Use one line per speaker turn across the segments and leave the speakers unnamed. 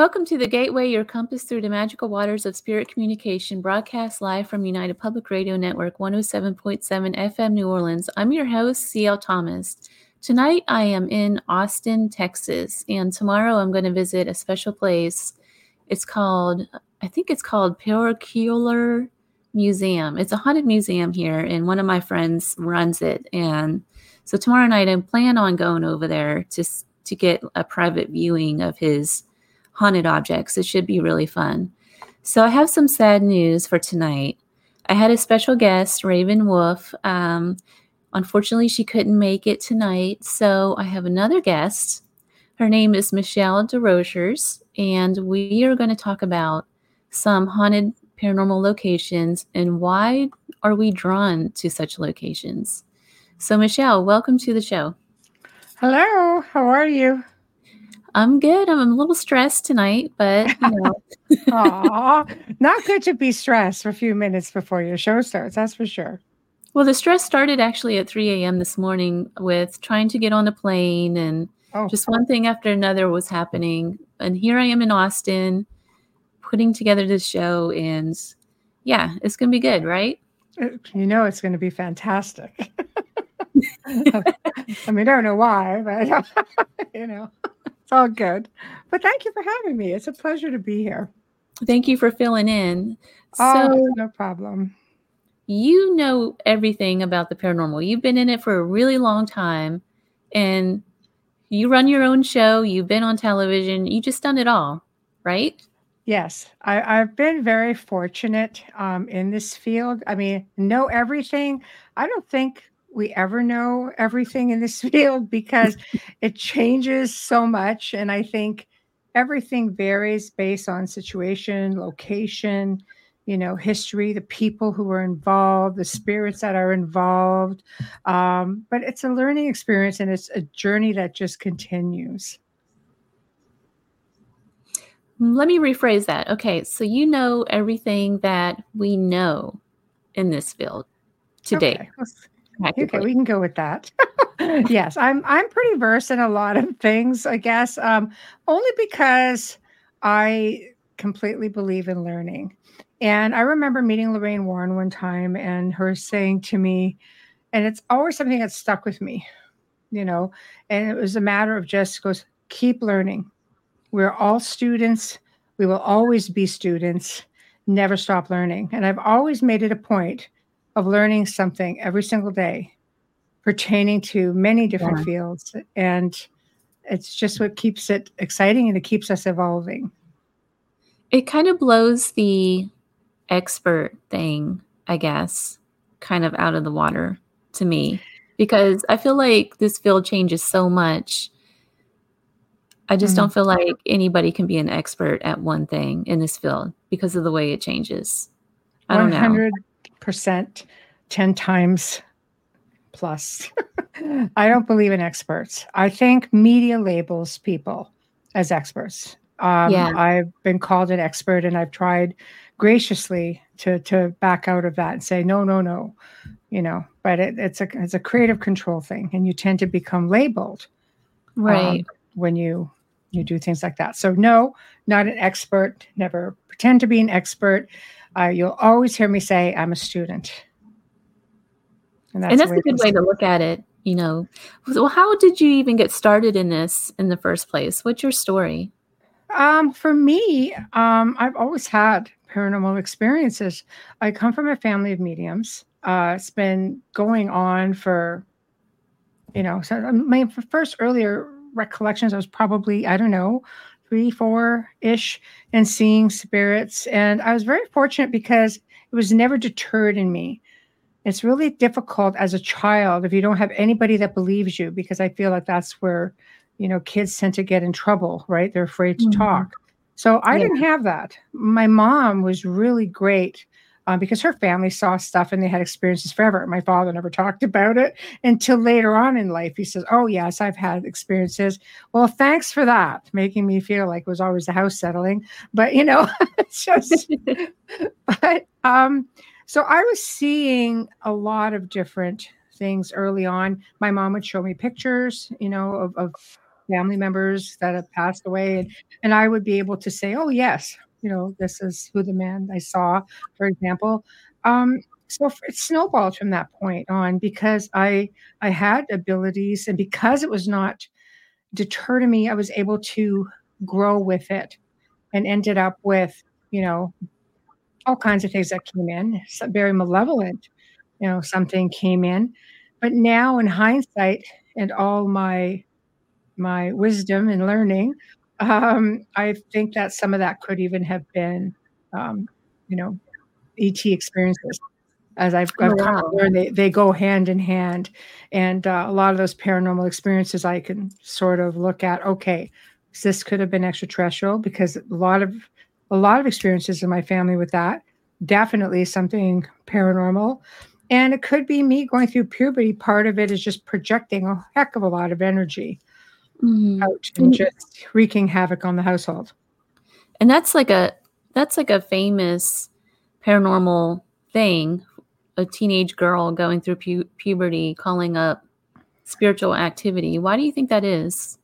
Welcome to the Gateway, your compass through the magical waters of spirit communication, broadcast live from United Public Radio Network 107.7 FM New Orleans. I'm your host, C.L. Thomas. Tonight I am in Austin, Texas, and tomorrow I'm going to visit a special place. It's called, I think it's called Paracular Museum. It's a haunted museum here, and one of my friends runs it. And so tomorrow night I plan on going over there to to get a private viewing of his haunted objects. It should be really fun. So, I have some sad news for tonight. I had a special guest, Raven Wolf. Um, unfortunately, she couldn't make it tonight. So, I have another guest. Her name is Michelle Desrochers, and we are going to talk about some haunted paranormal locations and why are we drawn to such locations. So, Michelle, welcome to the show.
Hello, how are you?
I'm good. I'm a little stressed tonight, but you know.
Aww, not good to be stressed for a few minutes before your show starts. That's for sure.
Well, the stress started actually at 3 a.m. this morning with trying to get on a plane, and oh. just one thing after another was happening. And here I am in Austin, putting together this show, and yeah, it's gonna be good, right?
Uh, you know, it's going to be fantastic. I mean, I don't know why, but you know. It's all good. But thank you for having me. It's a pleasure to be here.
Thank you for filling in.
Oh, so, no problem.
You know everything about the paranormal. You've been in it for a really long time and you run your own show, you've been on television, you just done it all, right?
Yes, I, have been very fortunate um, in this field. I mean, know everything. I don't think we ever know everything in this field because it changes so much. And I think everything varies based on situation, location, you know, history, the people who are involved, the spirits that are involved. Um, but it's a learning experience and it's a journey that just continues.
Let me rephrase that. Okay, so you know everything that we know in this field today. Okay.
Okay, we can go with that. yes, I'm I'm pretty versed in a lot of things, I guess. Um, only because I completely believe in learning. And I remember meeting Lorraine Warren one time and her saying to me, and it's always something that stuck with me, you know, and it was a matter of just goes, keep learning. We're all students. We will always be students. Never stop learning. And I've always made it a point of learning something every single day pertaining to many different yeah. fields. And it's just what keeps it exciting and it keeps us evolving.
It kind of blows the expert thing, I guess, kind of out of the water to me because I feel like this field changes so much. I just mm-hmm. don't feel like anybody can be an expert at one thing in this field because of the way it changes. I don't know
percent 10 times plus. I don't believe in experts. I think media labels people as experts. Um, yeah. I've been called an expert and I've tried graciously to to back out of that and say no no no you know but it, it's a it's a creative control thing and you tend to become labeled
um, right um,
when you you do things like that so no not an expert never pretend to be an expert uh, you'll always hear me say, I'm a student.
And that's, and that's a good way to look at it. You know, well, how did you even get started in this in the first place? What's your story?
Um, for me, um, I've always had paranormal experiences. I come from a family of mediums. Uh, it's been going on for, you know, so my first earlier recollections, I was probably, I don't know, three, four ish, and seeing spirits. And I was very fortunate because it was never deterred in me. It's really difficult as a child if you don't have anybody that believes you, because I feel like that's where, you know, kids tend to get in trouble, right? They're afraid to mm-hmm. talk. So I yeah. didn't have that. My mom was really great um, because her family saw stuff and they had experiences forever. My father never talked about it until later on in life. He says, Oh, yes, I've had experiences. Well, thanks for that, making me feel like it was always the house settling. But, you know, it's just, but, um, so I was seeing a lot of different things early on. My mom would show me pictures, you know, of, of family members that have passed away, and, and I would be able to say, "Oh yes, you know, this is who the man I saw," for example. Um, so it snowballed from that point on because I I had abilities, and because it was not deterred to me, I was able to grow with it, and ended up with you know all kinds of things that came in, very malevolent. You know, something came in, but now in hindsight, and all my my wisdom and learning, um, I think that some of that could even have been, um, you know, ET experiences. As I've, I've oh, wow. learned, they, they go hand in hand. And uh, a lot of those paranormal experiences, I can sort of look at, okay, this could have been extraterrestrial because a lot of a lot of experiences in my family with that. Definitely something paranormal. And it could be me going through puberty. Part of it is just projecting a heck of a lot of energy mm-hmm. and just wreaking havoc on the household.
And that's like a that's like a famous paranormal thing. A teenage girl going through pu- puberty calling up spiritual activity. Why do you think that is?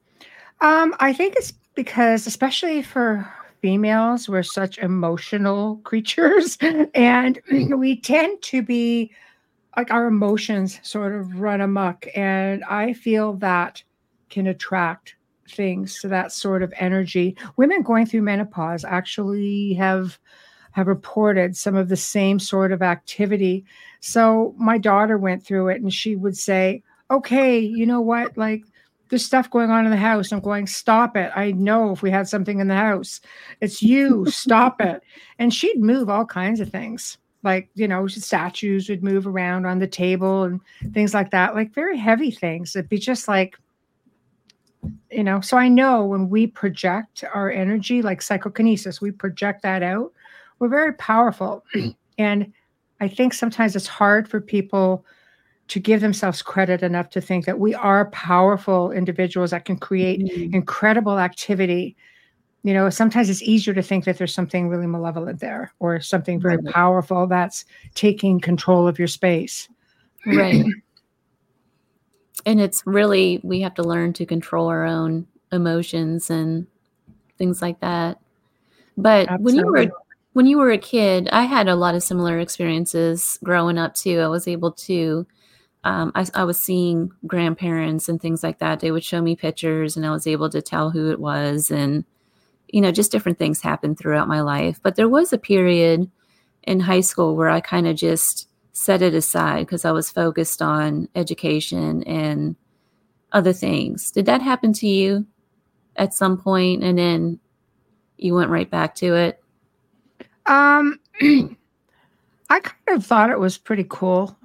Um, I think it's because, especially for females, we're such emotional creatures, and we tend to be like our emotions sort of run amok. And I feel that can attract things to that sort of energy. Women going through menopause actually have have reported some of the same sort of activity. So my daughter went through it and she would say, "Okay, you know what? Like there's stuff going on in the house." I'm going, "Stop it. I know if we had something in the house. It's you. Stop it." And she'd move all kinds of things. Like, you know, statues would move around on the table and things like that, like very heavy things. It'd be just like you know so i know when we project our energy like psychokinesis we project that out. We're very powerful. And i think sometimes it's hard for people to give themselves credit enough to think that we are powerful individuals that can create mm-hmm. incredible activity. You know sometimes it's easier to think that there's something really malevolent there or something very right. powerful that's taking control of your space.
Right and it's really we have to learn to control our own emotions and things like that. But Absolutely. when you were when you were a kid i had a lot of similar experiences growing up too. I was able to um, I, I, was seeing grandparents and things like that. They would show me pictures and i was able to tell who it was and you know just different things happened throughout my life. But there was a period in high school where i kind of just set it aside because I was focused on education and other things. Did that happen to you at some point and then you went right back to it?
Um I kind of thought it was pretty cool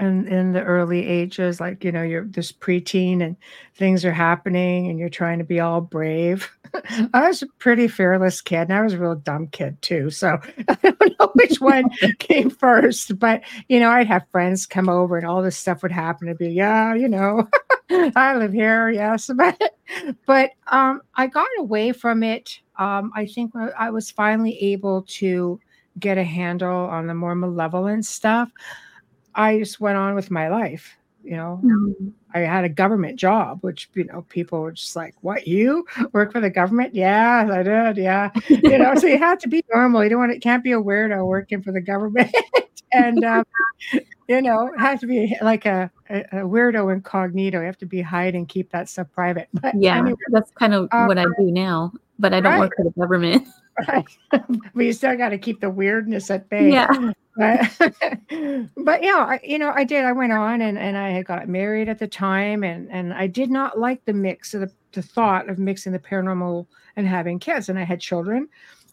in in the early ages like you know you're this preteen and things are happening and you're trying to be all brave. I was a pretty fearless kid and i was a real dumb kid too so i don't know which one came first but you know i'd have friends come over and all this stuff would happen. And be yeah you know i live here yes but but um i got away from it um i think i was finally able to get a handle on the more malevolent stuff I just went on with my life. You know, mm-hmm. I had a government job, which you know people were just like, "What you work for the government?" Yeah, I did. Yeah, you know, so you have to be normal. You don't want it can't be a weirdo working for the government, and um, you know, it has to be like a, a, a, weirdo incognito. You have to be hiding, keep that stuff private.
But yeah, anyway, that's kind of um, what I do now. But I don't right. work for the government.
Right. but you still got to keep the weirdness at bay.
Yeah.
But, but yeah, I, you know, I did. I went on and, and I had got married at the time, and and I did not like the mix of the, the thought of mixing the paranormal and having kids, and I had children,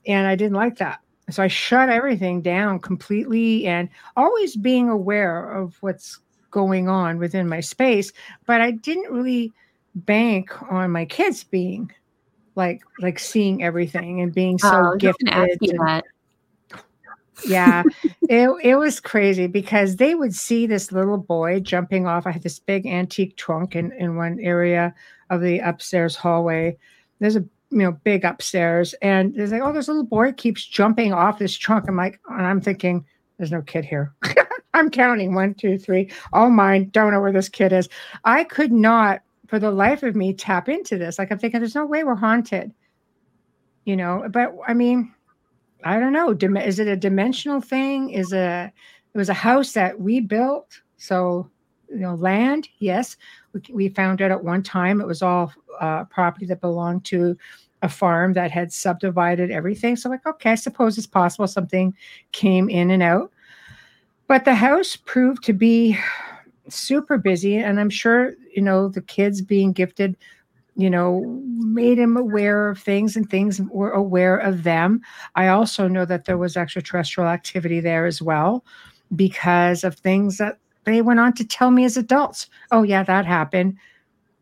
and I didn't like that. So I shut everything down completely, and always being aware of what's going on within my space, but I didn't really bank on my kids being like like seeing everything and being so oh, gifted. And, yeah, it it was crazy because they would see this little boy jumping off. I had this big antique trunk in in one area of the upstairs hallway. There's a you know big upstairs, and there's like, oh, this little boy keeps jumping off this trunk. I'm like, and I'm thinking, there's no kid here. I'm counting one, two, three, all mine. Don't know where this kid is. I could not for the life of me tap into this. Like I'm thinking, there's no way we're haunted, you know. But I mean, I don't know. Is it a dimensional thing? Is a it was a house that we built, so you know, land. Yes, we, we found out at one time it was all uh, property that belonged to a farm that had subdivided everything. So like, okay, I suppose it's possible something came in and out. But the house proved to be super busy, and I'm sure you know the kids being gifted you know, made him aware of things and things were aware of them. I also know that there was extraterrestrial activity there as well because of things that they went on to tell me as adults. Oh, yeah, that happened.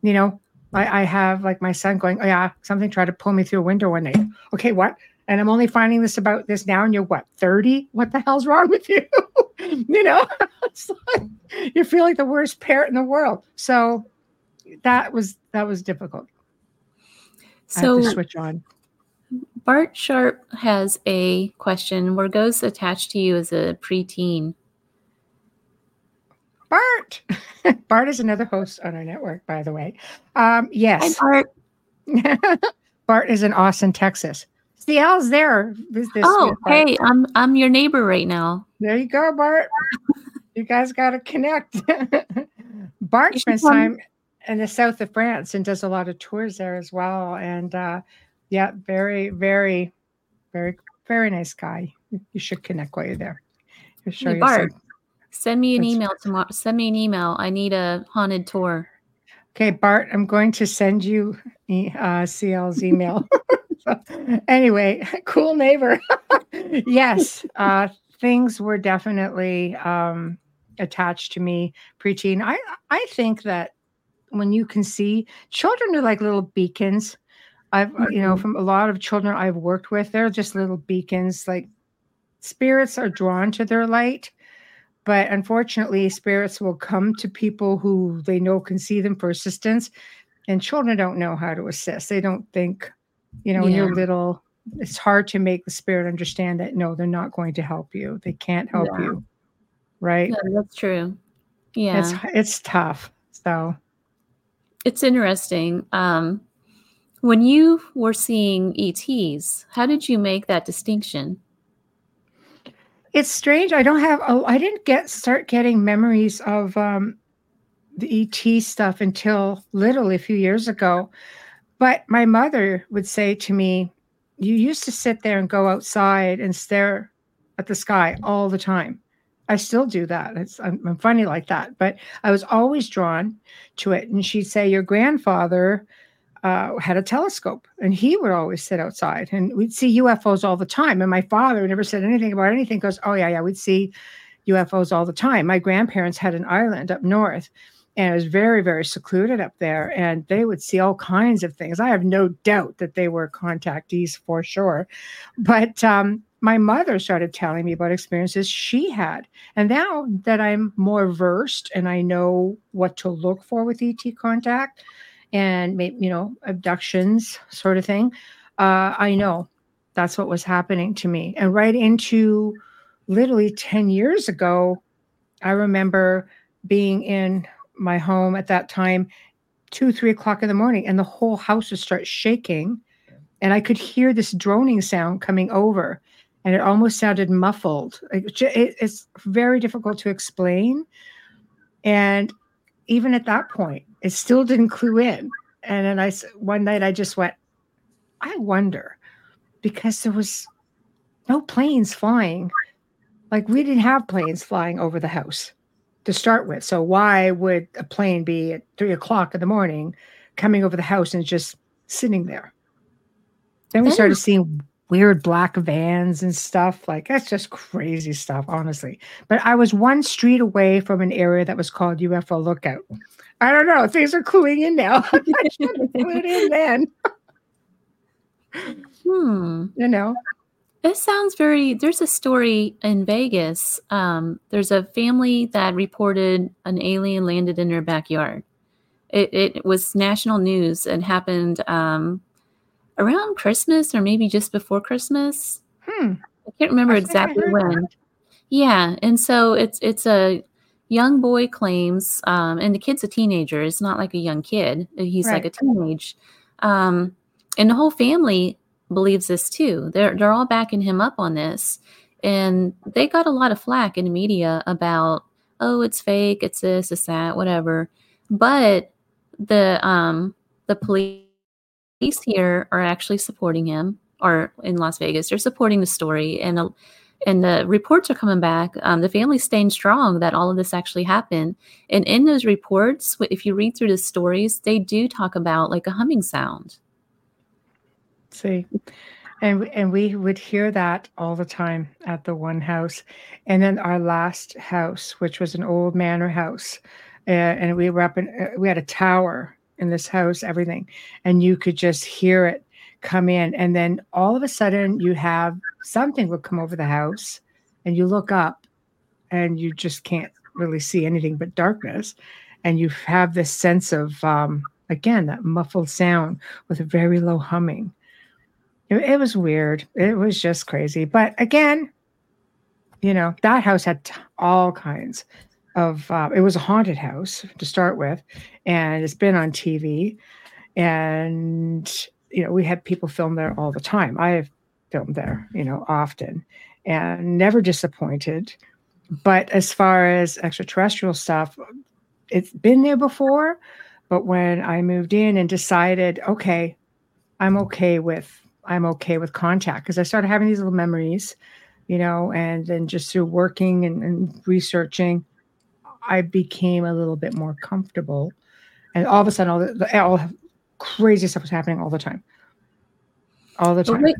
You know, I, I have like my son going, Oh, yeah, something tried to pull me through a window one night. Okay, what? And I'm only finding this about this now, and you're what, 30? What the hell's wrong with you? you know, like, you feel like the worst parent in the world. So that was that was difficult.
So
switch on.
Bart Sharp has a question. Where goes attached to you as a preteen?
Bart. Bart is another host on our network, by the way. Um, yes.
Hi,
Bart. Bart is in Austin, Texas. CL's there.
This, this oh, hey, I'm I'm your neighbor right now.
There you go, Bart. you guys got to connect. Bart spends time in the south of France and does a lot of tours there as well. And uh, yeah, very, very, very, very nice guy. You should connect while you're there.
Show hey, Bart, send me an email tomorrow. Send me an email. I need a haunted tour.
Okay, Bart, I'm going to send you uh, CL's email. anyway, cool neighbor. yes, uh, things were definitely um, attached to me preteen. I I think that when you can see children are like little beacons. I've mm-hmm. you know mm-hmm. from a lot of children I've worked with, they're just little beacons. Like spirits are drawn to their light, but unfortunately, spirits will come to people who they know can see them for assistance, and children don't know how to assist. They don't think, you know, yeah. when you're little, it's hard to make the spirit understand that no, they're not going to help you. They can't help yeah. you, right?
Yeah, that's true. Yeah,
it's it's tough. So
it's interesting. Um, when you were seeing ETs, how did you make that distinction?
It's strange. I don't have. Oh, I didn't get start getting memories of um, the ET stuff until literally a few years ago. But my mother would say to me, "You used to sit there and go outside and stare at the sky all the time." I still do that. I'm, I'm, funny like that, but I was always drawn to it. And she'd say, "Your grandfather uh, had a telescope, and he would always sit outside, and we'd see UFOs all the time." And my father never said anything about anything. Goes, "Oh yeah, yeah, we'd see UFOs all the time." My grandparents had an island up north, and it was very, very secluded up there, and they would see all kinds of things. I have no doubt that they were contactees for sure, but um, my mother started telling me about experiences she had. And now that I'm more versed and I know what to look for with ET contact and you know abductions sort of thing, uh, I know that's what was happening to me. And right into literally 10 years ago, I remember being in my home at that time, two, three o'clock in the morning, and the whole house would start shaking. And I could hear this droning sound coming over and it almost sounded muffled. it's very difficult to explain. And even at that point, it still didn't clue in. And then I one night I just went, I wonder, because there was no planes flying. Like we didn't have planes flying over the house to start with. So why would a plane be at three o'clock in the morning coming over the house and just sitting there? Then we started seeing weird black vans and stuff. Like that's just crazy stuff, honestly. But I was one street away from an area that was called UFO Lookout. I don't know. Things are cluing in now. I should have clued in then.
hmm.
You know.
It sounds very. There's a story in Vegas. Um, there's a family that reported an alien landed in their backyard. It, it was national news. It happened um, around Christmas or maybe just before Christmas.
Hmm.
I can't remember I exactly when. That. Yeah, and so it's it's a young boy claims, um, and the kid's a teenager. It's not like a young kid. He's right. like a teenage. Um, and the whole family believes this too. They're they're all backing him up on this, and they got a lot of flack in the media about, oh, it's fake, it's this, it's that, whatever. But the um the police here are actually supporting him, or in Las Vegas, they're supporting the story, and uh, and the reports are coming back. Um, the family's staying strong that all of this actually happened. And in those reports, if you read through the stories, they do talk about like a humming sound.
See, and and we would hear that all the time at the one house, and then our last house, which was an old manor house, uh, and we were up in uh, we had a tower in this house, everything, and you could just hear it come in, and then all of a sudden you have something would come over the house, and you look up, and you just can't really see anything but darkness, and you have this sense of um, again that muffled sound with a very low humming it, it was weird. It was just crazy. But again, you know, that house had t- all kinds of, uh, it was a haunted house to start with, and it's been on TV. And, you know, we had people film there all the time. I have filmed there, you know, often and never disappointed. But as far as extraterrestrial stuff, it's been there before. But when I moved in and decided, okay, I'm okay with I'm okay with contact because I started having these little memories, you know, and then just through working and, and, researching, I became a little bit more comfortable. And all of a sudden, all the, all crazy stuff was happening all the time, all the time. Well,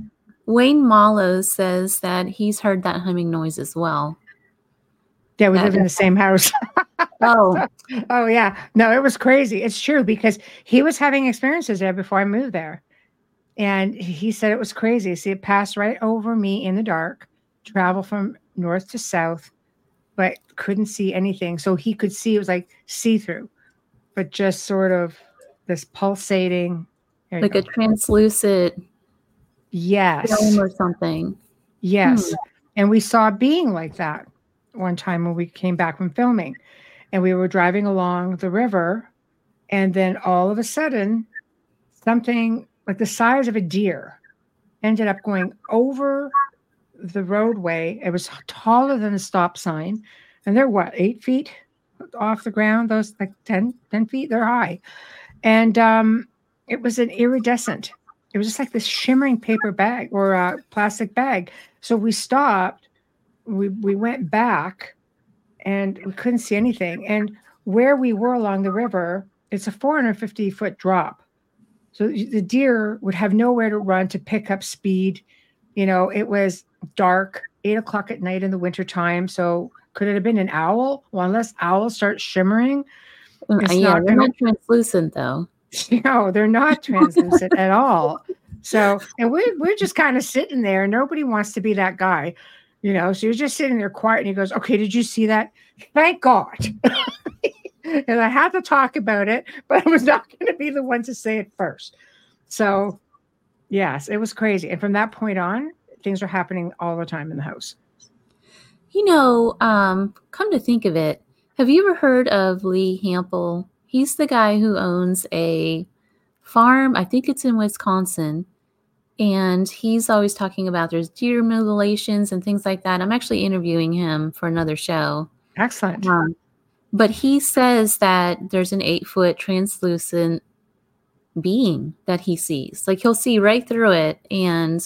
Wayne Mallow says that he's heard that humming noise as well.
Yeah, we that live in the same house.
oh,
oh yeah. No, it was crazy. It's true because he was having experiences there before I moved there. And he said it was crazy. See, it passed right over me in the dark, travel from north to south, but couldn't see anything. So he could see it was like see through, but just sort of this pulsating,
like a translucent,
yes,
film or something.
Yes, hmm. and we saw a being like that one time when we came back from filming, and we were driving along the river, and then all of a sudden, something like the size of a deer, ended up going over the roadway. It was taller than the stop sign. And they're what, eight feet off the ground? Those like 10, 10 feet, they're high. And um, it was an iridescent. It was just like this shimmering paper bag or a plastic bag. So we stopped, we, we went back and we couldn't see anything. And where we were along the river, it's a 450 foot drop. So the deer would have nowhere to run to pick up speed. You know, it was dark, eight o'clock at night in the wintertime. So could it have been an owl? Well, unless owls start shimmering.
Uh, yeah, not they're gonna... not translucent though.
No, they're not translucent at all. So, and we we're just kind of sitting there. Nobody wants to be that guy, you know. So you're just sitting there quiet, and he goes, "Okay, did you see that? Thank God." and I had to talk about it, but I was not going to be the one to say it first. So, yes, it was crazy. And from that point on, things are happening all the time in the house.
You know, um, come to think of it, have you ever heard of Lee Hample? He's the guy who owns a farm, I think it's in Wisconsin. And he's always talking about there's deer mutilations and things like that. I'm actually interviewing him for another show.
Excellent.
Um, but he says that there's an eight foot translucent being that he sees. Like he'll see right through it, and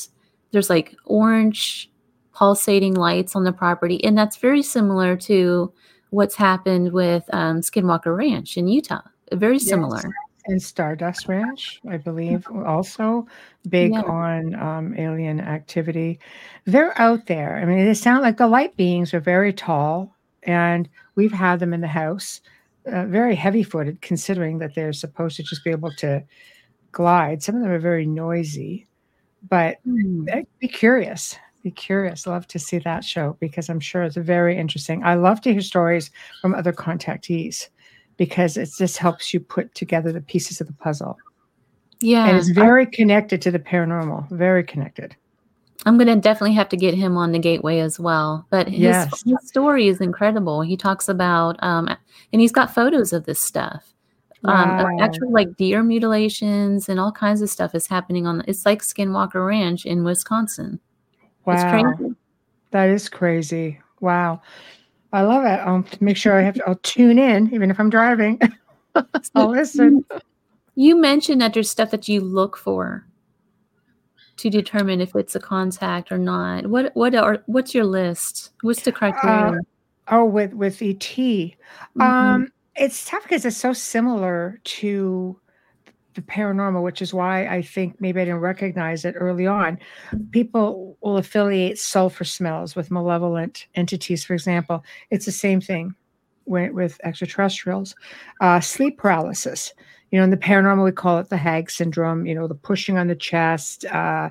there's like orange pulsating lights on the property. And that's very similar to what's happened with um, Skinwalker Ranch in Utah. Very similar. Yes.
And Stardust Ranch, I believe, also big yeah. on um, alien activity. They're out there. I mean, they sound like the light beings are very tall and we've had them in the house, uh, very heavy footed, considering that they're supposed to just be able to glide. Some of them are very noisy, but mm. be curious. Be curious. Love to see that show because I'm sure it's very interesting. I love to hear stories from other contactees because it just helps you put together the pieces of the puzzle.
Yeah.
And it's very connected to the paranormal, very connected.
I'm going to definitely have to get him on the gateway as well. But his,
Yes.
his story is incredible. He talks about, um, and he's got photos of this stuff. Um,
Wow.
actual like deer mutilations and all kinds of stuff is happening on. It's like Skinwalker Ranch in Wisconsin.
Wow.
crazy.
That is crazy. Wow. I love it. I'll make sure I have to, I'll tune in even if I'm driving. I'll listen.
You mentioned that there's stuff that you look for to determine if it's a contact or not. What what are what's your list? What's the criteria?
Oh, with with ET.
Mhm.
Um, it's tough because it's so similar to the paranormal, which is why I think maybe I didn't recognize it early on. People will affiliate sulfur smells with malevolent entities, for example. It's the same thing with, with extraterrestrials. Uh, sleep paralysis. You know, in the paranormal, we call it the Hag syndrome, you know, the pushing on the chest. Uh,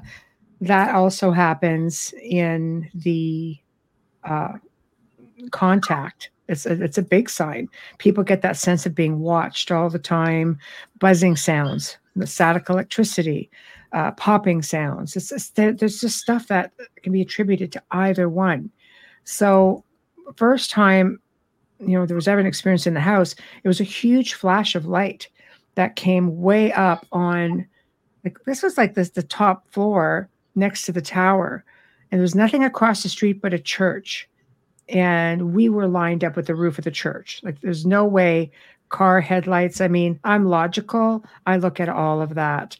that also happens in the uh, contact. It's a, it's a big sign. People get that sense of being watched all the time, buzzing sounds, the static electricity, uh, popping sounds. It's there, there's just stuff that can be attributed to either one. So, first time, you know, there was ever an experience in the house, it was a huge flash of light that came way up on, like this was like this the top floor next to the tower, and there was nothing across the street but a church and we were lined up with the roof of the church. Like there's no way car headlights. I mean, I'm logical. I look at all of that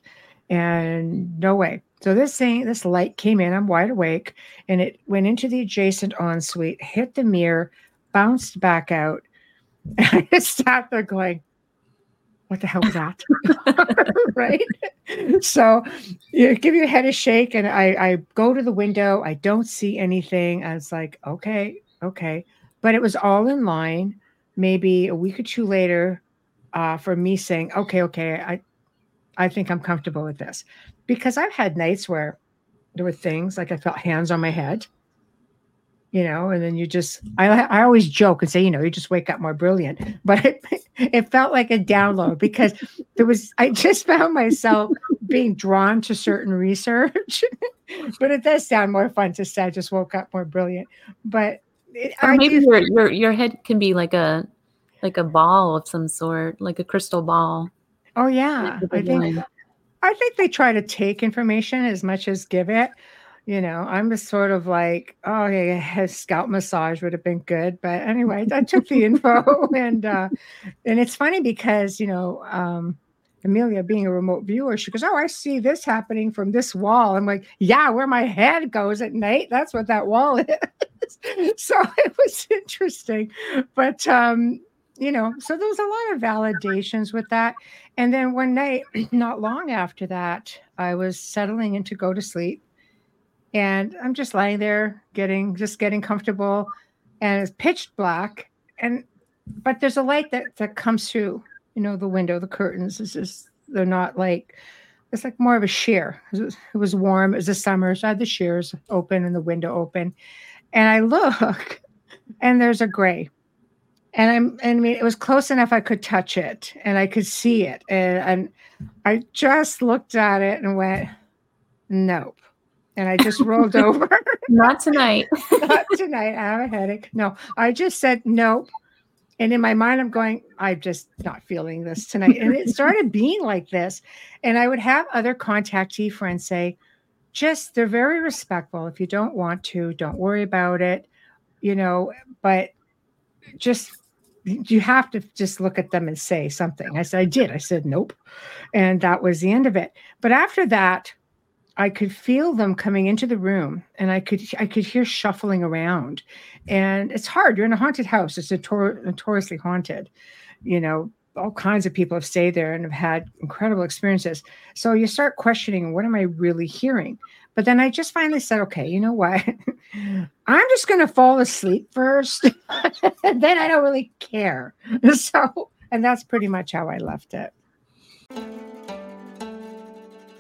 and no way. So this thing, this light came in, I'm wide awake, and it went into the adjacent ensuite, hit the mirror, bounced back out. And I sat there going, what the hell was that? right? So you give your head a shake, and I, I go to the window. I don't see anything. I was like, okay, okay. But it was all in line. Maybe a week or two later, uh, for me saying, okay, okay, I, I think I'm comfortable with this, because I've had nights where there were things like I felt hands on my head, you know, and then you just, I, I always joke and say, you know, you just wake up more brilliant, but it, it felt like a download because there was, I just found myself being drawn to certain research, but it does sound more fun to say I just woke up more brilliant, but it,
Or
I
maybe
do-
your, your your head can be like a like a ball of some sort, like a crystal ball.
oh yeah, I think. I think they try to take information as much as give it. You know, I'm just sort of like, oh yeah, a scalp massage would have been good. But anyway, I took the info and uh and it's funny because, you know, um Amelia being a remote viewer, she goes, Oh, I see this happening from this wall. I'm like, Yeah, where my head goes at night, that's what that wall is. so it was interesting. But um, you know, so there was a lot of validations with that. And then one night, not long after that, I was settling in to go to sleep. And I'm just lying there getting just getting comfortable. And it's pitch black. And but there's a light that that comes through, you know, the window, the curtains. It's just they're not like it's like more of a sheer. It was, it was warm. It was the summer. So I had the shears open and the window open. And I look and there's a gray and I'm and I mean it was close enough I could touch it and I could see it and, and I just looked at it and went nope and I just rolled over
Not tonight.
not tonight I have a headache no I just said nope and in my mind I'm going I'm just not feeling this tonight and it started being like this and I would have other contactee friends say just they're very respectful if you don't want to don't worry about it you know but just you have to just look at them and say something. I said, I did. I said, nope. And that was the end of it. But after that, I could feel them coming into the room and I could I could hear shuffling around. And it's hard. You're in a haunted house. It's notor- notoriously haunted. You know, all kinds of people have stayed there and have had incredible experiences. So you start questioning, what am I really hearing? But then I just finally said, okay, you know what? I'm just going to fall asleep first. then I don't really care. So, and that's pretty much how I left it.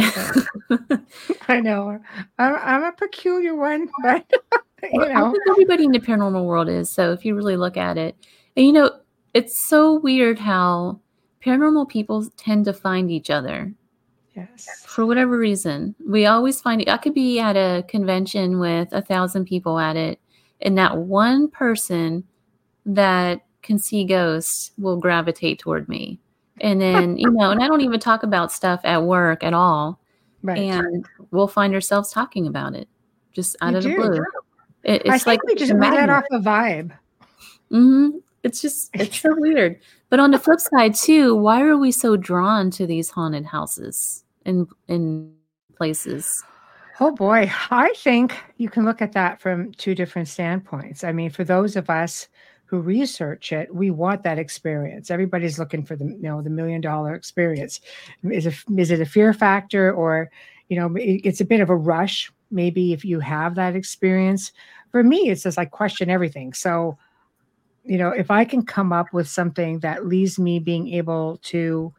I know I'm, I'm a peculiar one, but you
I
know,
think everybody in the paranormal world is. So if you really look at it, and you know, it's so weird how paranormal people tend to find each other
yes,
for whatever reason. We always find it. I could be at a convention with a thousand people at it, and that one person that can see ghosts will gravitate toward me. And then, you know, and I don't even talk about stuff at work at all.
right.
And we'll find ourselves talking about it just out
You
of the
do.
blue. It,
I
it's
think
like
we just we off a vibe.
hmm It's just it's so weird. But on the flip side too, why are we so drawn to these haunted houses and in places?
Oh boy, I think you can look at that from two different standpoints. I mean, for those of us who research it, we want that experience. Everybody's looking for the you know the million dollar experience. Is it is it a fear factor or you know it- it's a bit of a rush? Maybe if you have that experience. For me, it's just like question everything. So, you know, if I can come up with something that leaves me being able to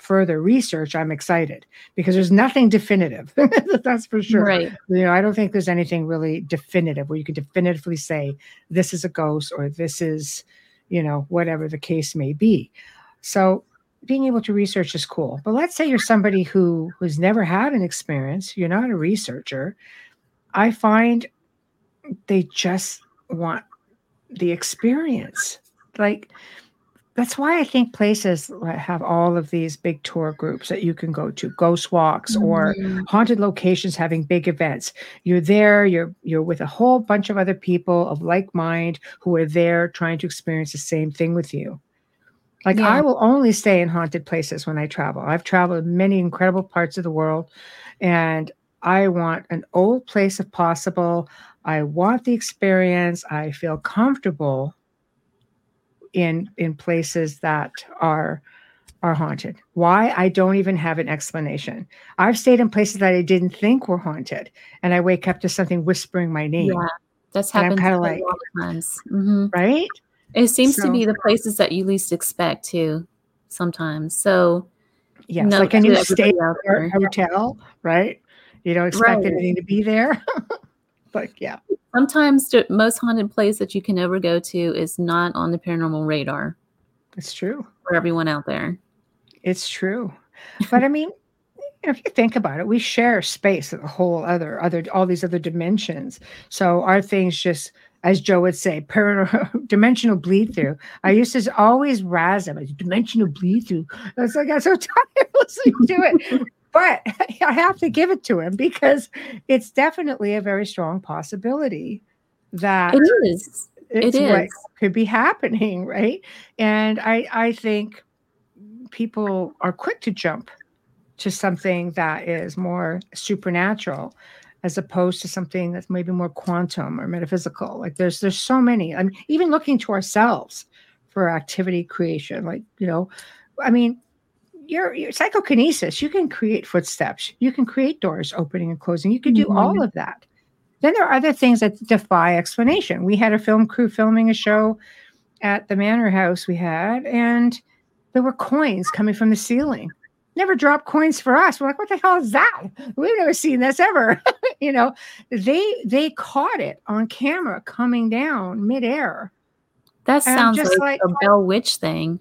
further research, I'm excited because there's nothing definitive. That's for sure.
Right.
You know, I don't think there's anything really definitive where you could definitively say this is a ghost or this is, you know, whatever the case may be. So being able to research is cool. But let's say you're somebody who who's never had an experience, you're not a researcher. I find they just want the experience. Like that's why I think places that have all of these big tour groups that you can go to, ghost walks or
Mhm.
haunted locations having big events. You're there, you're you're with a whole bunch of other people of like mind who are there trying to experience the same thing with you. Like
Yeah.
I will only stay in haunted places when I travel. I've traveled many incredible parts of the world and I want an old place if possible. I want the experience. I feel comfortable in in places that are are haunted. Why? I don't even have an explanation. I've stayed in places that I didn't think were haunted, and I wake up to something whispering my name.
Yeah. That's happened
like-
lot of times. hmm
Right?
It seems to be the places that you least expect to sometimes. So note
like a new state or hotel, right? You don't expect
Right.
anything to be there. but yeah.
Sometimes the most haunted place that you can ever go to is not on the paranormal radar
It's true.
for everyone out there.
It's true. But I mean, if you think about it, we share space with a whole other other all these other dimensions. So our things just as Joe would say, paranormal dimensional bleed through. I used to always razz him, dimensional bleed through. I was like, I'm so tired listening to it. But I have to give it to him because it's definitely a very strong possibility that
It is.
it's
It
what
is.
could be happening, right? And I I think people are quick to jump to something that is more supernatural as opposed to something that's maybe more quantum or metaphysical. Like there's there's so many. I mean, even looking to ourselves for activity creation, like you know, I mean, your, your psychokinesis, you can create footsteps, you can create doors opening and closing, you can do all mm-hmm. of that. Then there are other things that defy explanation. We had a film crew filming a show at the manor house we had, and there were coins coming from the ceiling. Never dropped coins for us. We're like, what the hell is that? We've never seen this ever. you know, they they caught it on camera coming down midair.
That sounds
just
like,
like-
a Bell Witch thing.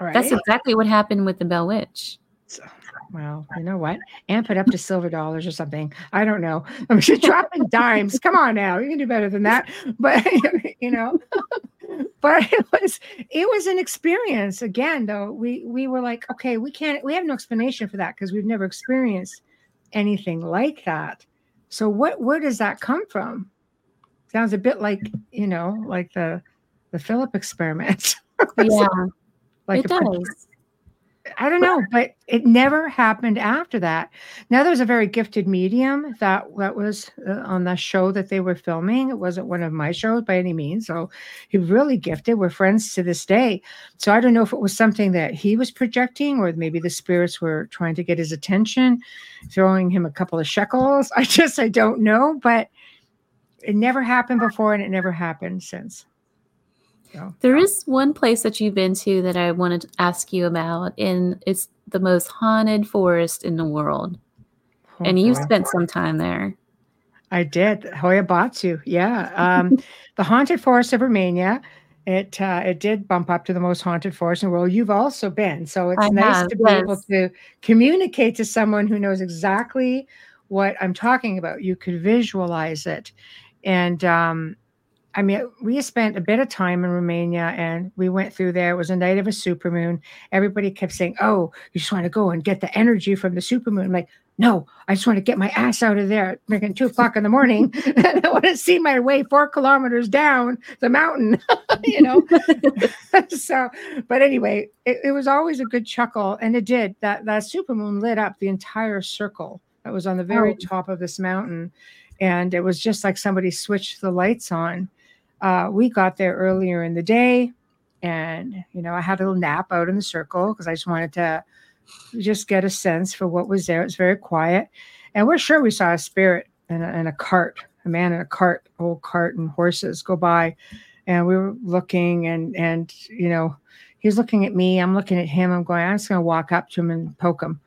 Right.
That's exactly what happened with the Bell Witch.
So, Well, you know what? Amp it up to silver dollars or something. I don't know. I mean, you're dropping dimes. Come on now, you can do better than that. But you know, but it was it was an experience. Again, though, we we were like, okay, we can't. We have no explanation for that because we've never experienced anything like that. So what where does that come from? Sounds a bit like, you know, like the the Philip experiment.
Yeah,
like
it
a-
does.
I don't know, but it never happened after that. Now there's a very gifted medium that that was uh, on the show that they were filming. It wasn't one of my shows by any means. So he really gifted. We're friends to this day. So I don't know if it was something that he was projecting, or maybe the spirits were trying to get his attention, throwing him a couple of shekels. I just I don't know, but it never happened before, and it never happened since.
There is one place that you've been to that I wanted to ask you about, and it's the most haunted forest in the world.
oh
and you spent some time there.
I did Hoia Baciu. Yeah, um, the haunted forest of Romania. It uh, it did bump up to the most haunted forest in the world. You've also been, so it's
I
nice
have,
to be able to communicate to someone who knows exactly what I'm talking about. You could visualize it, and um, I mean, we spent a bit of time in Romania, and we went through there. It was a night of a supermoon. Everybody kept saying, "Oh, you just want to go and get the energy from the supermoon." I'm like, no, I just want to get my ass out of there at freaking two o'clock in the morning. I want to see my way four kilometers down the mountain, you know. so, but anyway, it, it was always a good chuckle, and it did. That that supermoon lit up the entire circle that was on the very
Oh.
top of this mountain, and it was just like somebody switched the lights on. Uh, we got there earlier in the day, and you know, I had a little nap out in the circle because I just wanted to just get a sense for what was there. It's very quiet, and we're sure we saw a spirit and a, and a cart, a man in a cart, old cart, and horses go by, and we were looking, and and you know, he's looking at me, I'm looking at him, I'm going, I'm just gonna walk up to him and poke him.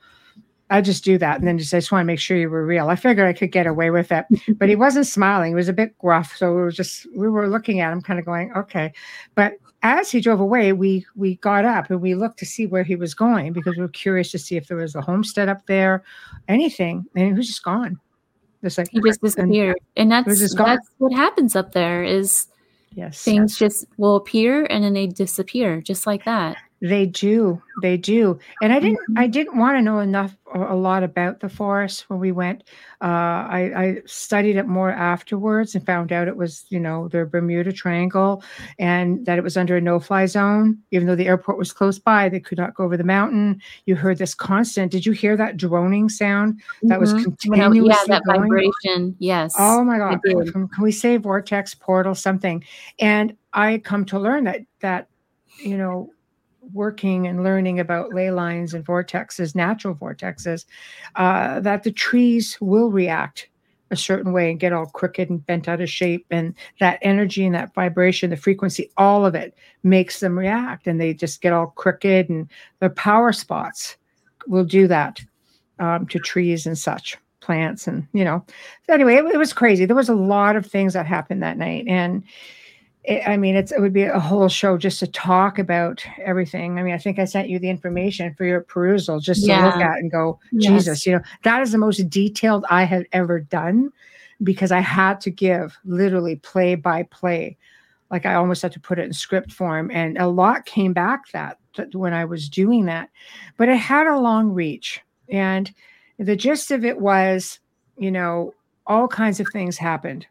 I just do that, and then just I just want to make sure you were real. I figured I could get away with it, but he wasn't smiling. He was a bit gruff, so we were just we were looking at him, kind of going, okay, but as he drove away, we we got up and we looked to see where he was going because we were curious to see if there was a homestead up there, anything, and he was just gone. Just like
He just disappeared, and that's
just
that's what happens up there. Is
Yes,
things just will appear and then they disappear, just like that.
They do. They do. And I didn't. I didn't want to know enough a a lot about the forest when we went. Uh, I, I studied it more afterwards and found out it was, you know, the Bermuda Triangle and that it was under a no-fly zone. Even though the airport was close by, they could not go over the mountain. You heard this constant. Did you hear that droning sound that was
Mhm. When I-
continuously
yeah, that
going?
vibration. Yes.
Oh my God. Can, can we say vortex, portal, something? And I come to learn that that, you know, working and learning about ley lines and vortexes, natural vortexes, uh, that the trees will react a certain way and get all crooked and bent out of shape. And that energy and that vibration, the frequency, all of it makes them react. And they just get all crooked and their power spots will do that um, to trees and such plants and you know anyway it, it was crazy there was a lot of things that happened that night and it, i mean it's it would be a whole show just to talk about everything. I mean i think i sent you the information for your perusal just to look at and go
Yes.
jesus you know that is the most detailed i had ever done because i had to give literally play by play. Like i almost had to put it in script form and a lot came back that, that when i was doing that but it had a long reach. And the gist of it was you know all kinds of things happened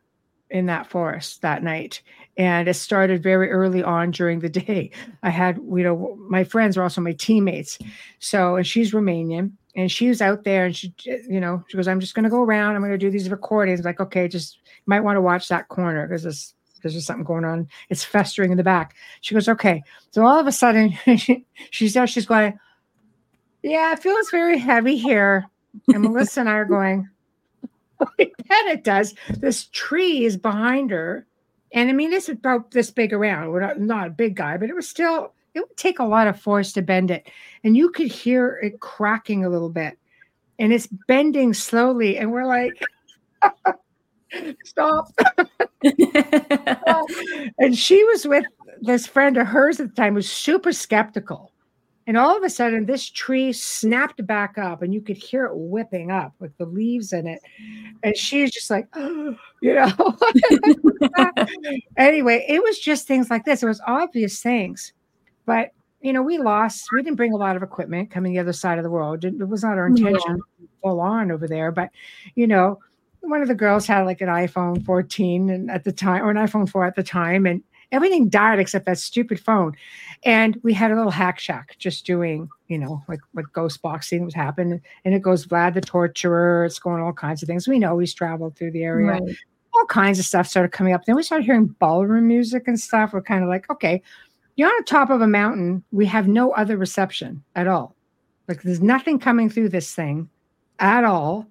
in that forest that night and it started very early on during the day. I had you know my friends are also my teammates. So and she's romanian and she was out there and she you know she goes i'm just going to go around. I'm going to do these recordings. Like okay just you might want to watch that corner because there's there's just something going on. It's festering in the back. She goes okay. So all of a sudden she, she's there she's going yeah it feels very heavy here. And melissa and i are going I bet it does. This tree is behind her. And I mean, it's about this big around. We're not, not a big guy, but it was still, it would take a lot of force to bend it. And you could hear it cracking a little bit. And it's bending slowly. And we're like, stop. and she was with this friend of hers at the time who was super skeptical. And all of a sudden, this tree snapped back up, and you could hear it whipping up with the leaves in it. And she's just like, oh, you know. anyway, it was just things like this. It was obvious things, but you know, we lost, we didn't bring a lot of equipment coming the other side of the world. It, was not our intention yeah. full on over there. But, you know, one of the girls had like an iPhone 14 and at the time, or an iPhone 4 at the time, and everything died except that stupid phone. And we had a little hack shack just doing, you know, like what ghost boxing was happening. And it goes Vlad the Torturer, it's going all kinds of things. We know he's traveled through the area. Right. All kinds of stuff started coming up. Then we started hearing ballroom music and stuff. We're kind of like, okay, you're on the top of a mountain. We have no other reception at all. Like there's nothing coming through this thing at all,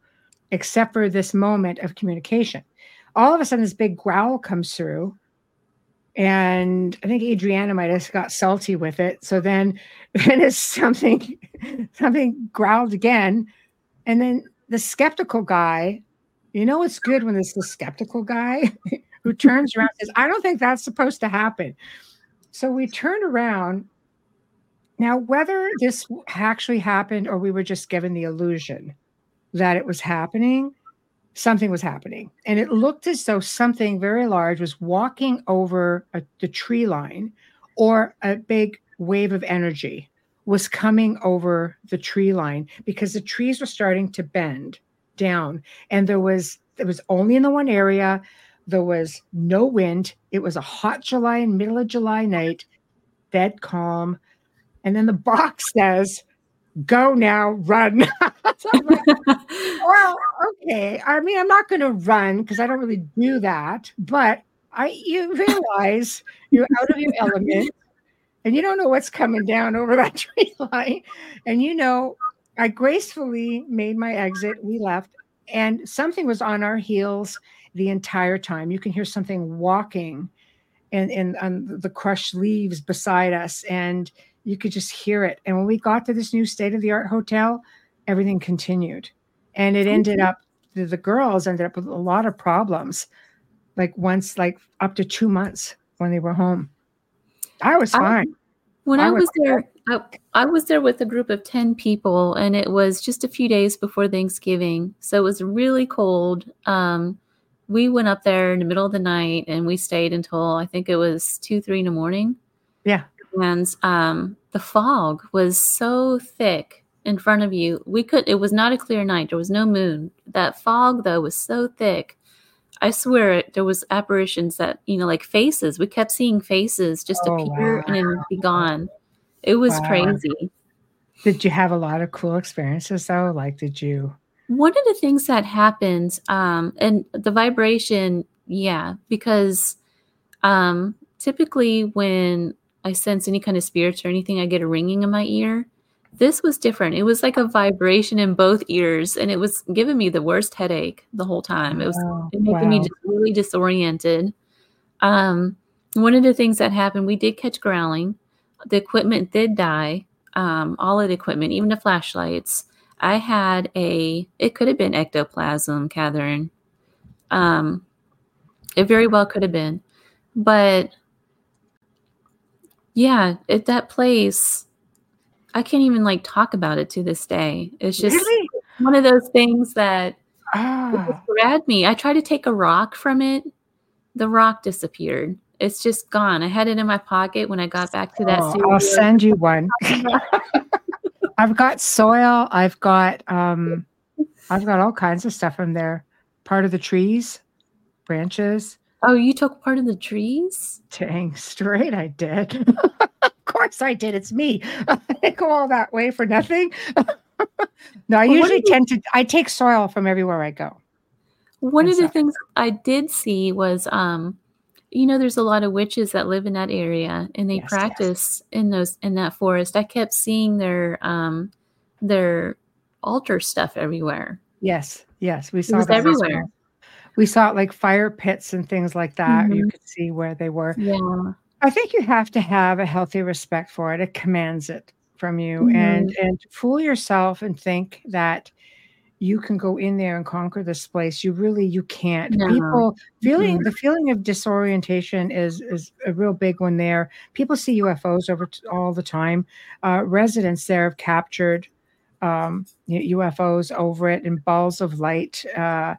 except for this moment of communication. All of a sudden, this big growl comes through. And I think Adriana might have got salty with it. So then and it's something something growled again. And then the skeptical guy, you know it's good when it's the skeptical guy who turns around says, I don't think that's supposed to happen. So we turned around. Now, whether this actually happened or we were just given the illusion that it was happening, something was happening. And it looked as though something very large was walking over a, the tree line or a big wave of energy was coming over the tree line because the trees were starting to bend down and there was it was only in the one area there was no wind. It was a hot July and middle of July night, dead calm. And then the box says, Go now, run. like, well, okay. I mean, I'm not going to run because I don't really do that. But I, you realize you're out of your element and you don't know what's coming down over that tree line. And you know, I gracefully made my exit. We left, and something was on our heels the entire time. You can hear something walking and, and on the crushed leaves beside us, and you could just hear it. And when we got to this new state of the art hotel, everything continued. And it ended up, the, the girls ended up with a lot of problems, like once, like up to two months when they were home. I was fine. I,
when I, I was, was there, I, I, was there with a group of 10 people, and it was just a few days before Thanksgiving. So it was really cold. Um, we went up there in the middle of the night and we stayed until I think it was two, three in the morning.
Yeah.
And um, the fog was so thick in front of you. We could, it was not a clear night. There was no moon. That fog, though, was so thick. I swear it, there was apparitions that, you know, like faces. We kept seeing faces just oh, appear wow. and then be gone. It was wow. crazy.
Did you have a lot of cool experiences though? Like, did you?
One of the things that happens, um, and the vibration, yeah, because um, typically when I sense any kind of spirits or anything, I get a ringing in my ear. This was different. It was like a vibration in both ears, and it was giving me the worst headache the whole time. It was oh, making wow. me just really disoriented. Um, one of the things that happened, we did catch growling. The equipment did die. Um, all of the equipment, even the flashlights. I had a, it could have been ectoplasm, Catherine. Um, it very well could have been. But yeah, at that place, I can't even like talk about it to this day. It's just really? one of those things that ah. grabbed me. I tried to take a rock from it. The rock disappeared. It's just gone. I had it in my pocket when I got back to that.
Oh, I'll send you one. I've got soil. I've got um, I've got all kinds of stuff in there. Part of the trees, branches.
Oh, you took part in the trees?
Dang straight, I did. of course, I did. It's me. I go all that way for nothing. no, I well, usually tend to. I take soil from everywhere I go.
One of the things I did see was um, you know there's a lot of witches that live in that area and they yes, practice yes. in those in that forest i kept seeing their um their altar stuff everywhere
yes yes we saw that everywhere we saw it like fire pits and things like that mm-hmm. you could see where they were.
Yeah.
I think you have to have a healthy respect for it. It commands it from you. Mm-hmm. and and fool yourself and think that you can go in there and conquer this place. You really you can't. No. people feeling mm-hmm. the feeling of disorientation is is a real big one there. People see ufos over t- all the time. Uh, residents there have captured um, ufos over it and balls of light. Uh,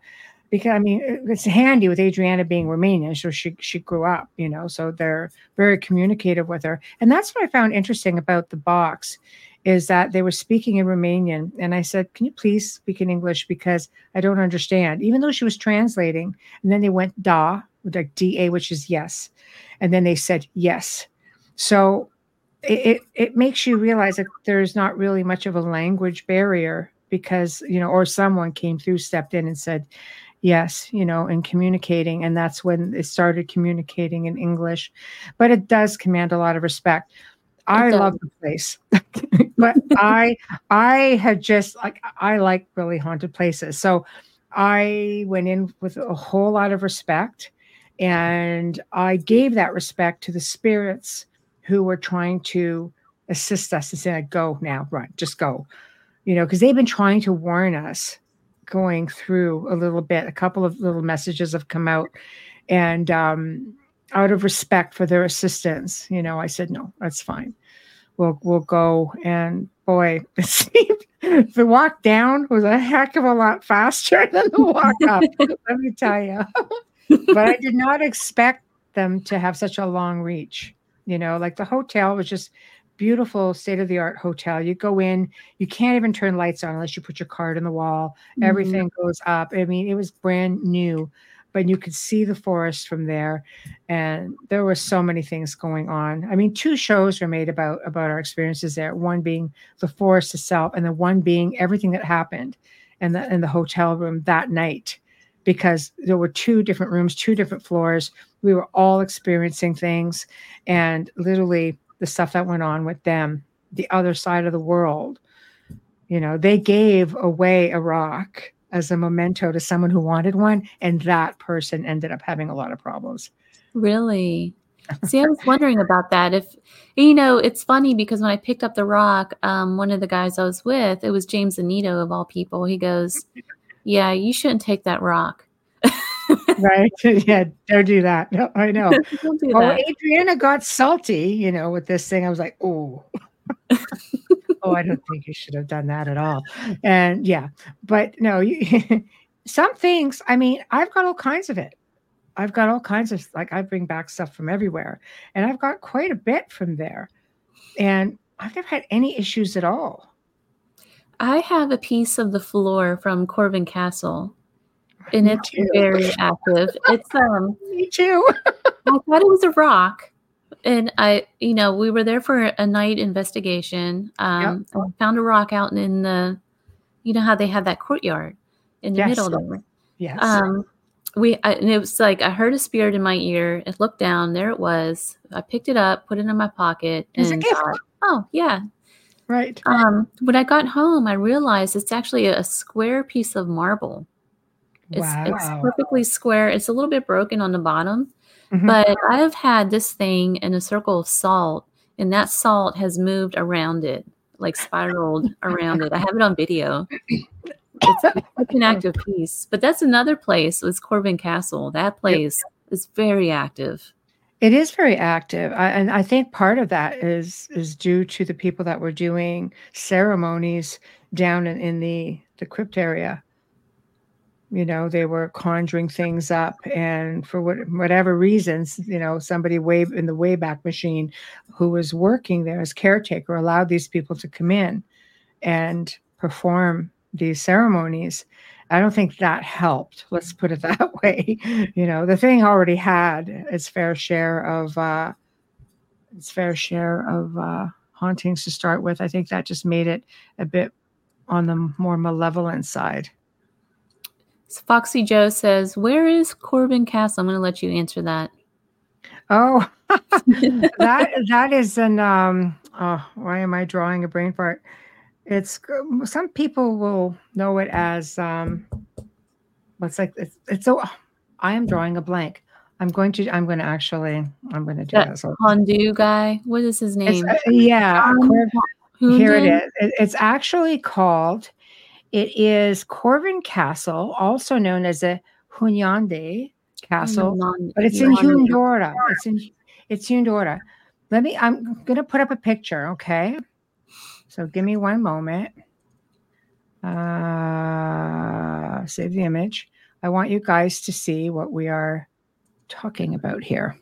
because I mean it's handy with Adriana being Romanian, so she she grew up, you know, so they're very communicative with her, and that's what I found interesting about the box, is that they were speaking in Romanian, and I said, "Can you please speak in English? Because I don't understand." Even though she was translating, and then they went da, like da, which is yes, and then they said yes, so it, it, it makes you realize that there's not really much of a language barrier because you know or someone came through stepped in and said yes you know and communicating and that's when it started communicating in english but it does command a lot of respect. I love the place but i i had just like i like really haunted places. So i went in with a whole lot of respect and i gave that respect to the spirits who were trying to assist us and say go now run just go you know because they've been trying to warn us going through a little bit. A couple of little messages have come out, and um, out of respect for their assistance, you know, I said no, that's fine. We'll we'll go. And boy, it seemed the walk down was a heck of a lot faster than the walk up. let me tell you. but I did not expect them to have such a long reach. You know, like the hotel was just beautiful state of the art hotel. You go in, you can't even turn lights on unless you put your card in the wall. Mm-hmm. Everything goes up. I mean, it was brand new, but you could see the forest from there, and there were so many things going on. I mean, two shows were made about about our experiences there. One being the forest itself, and the one being everything that happened in the in the hotel room that night because there were two different rooms, two different floors. We were all experiencing things, and literally the stuff that went on with them, the other side of the world. You know, they gave away a rock as a memento to someone who wanted one, and that person ended up having a lot of problems.
Really? See, I was wondering about that. If you know, it's funny because when I picked up the rock, um, one of the guys I was with, it was James Anito of all people. He goes, "Yeah, you shouldn't take that rock."
Right? yeah, don't do that. No, I know. do oh, Adriana got salty, you know, with this thing. I was like, oh. oh, I don't think you should have done that at all. And yeah, but no, you, some things, I mean, I've got all kinds of it. I've got all kinds of like I bring back stuff from everywhere, and I've got quite a bit from there. And I've never had any issues at all.
I have a piece of the floor from Corvin Castle and it's very active. It's um
me too.
I thought it was a rock. And I, you know, we were there for a night investigation. Um, yep. I found a rock out in the, you know how they have that courtyard in the yes. middle there.
Yes.
Um, we, I, and it was like I heard a spirit in my ear. I looked down, there it was. I picked it up, put it in my pocket, it's and thought, oh yeah,
right.
Um, when I got home, I realized it's actually a square piece of marble. It's, wow. it's perfectly square. It's a little bit broken on the bottom, mm-hmm. but I've had this thing in a circle of salt, and that salt has moved around it, like spiraled around it. I have it on video. It's, it's an active piece, but that's another place. Was Corvin Castle? That place yep. is very active.
It is very active, I, and I think part of that is is due to the people that were doing ceremonies down in, in the the crypt area you know they were conjuring things up and for what, whatever reasons you know somebody way in the wayback machine who was working there as caretaker allowed these people to come in and perform these ceremonies. I don't think that helped let's put it that way. You know the thing already had its fair share of uh its fair share of uh hauntings to start with. I think that just made it a bit on the more malevolent side
Foxy Joe says, Where is Corvin Castle? I'm going to let you answer that.
Oh, that that is an um. Oh, why am I drawing a brain fart? It's some people will know it as um. What's like it's, it's so. I am drawing a blank. I'm going to. I'm going to actually. I'm going to do that.
So. Hondu guy. What is his name?
Uh, yeah. Um, here it is. It, it's actually called it is Corvin Castle, also known as a Hunyande Castle, but it's in Hunedoara. It's in it's Hunedoara. Let me. I'm going to put up a picture. Okay. So give me one moment. Uh, save the image. I want you guys to see what we are talking about here.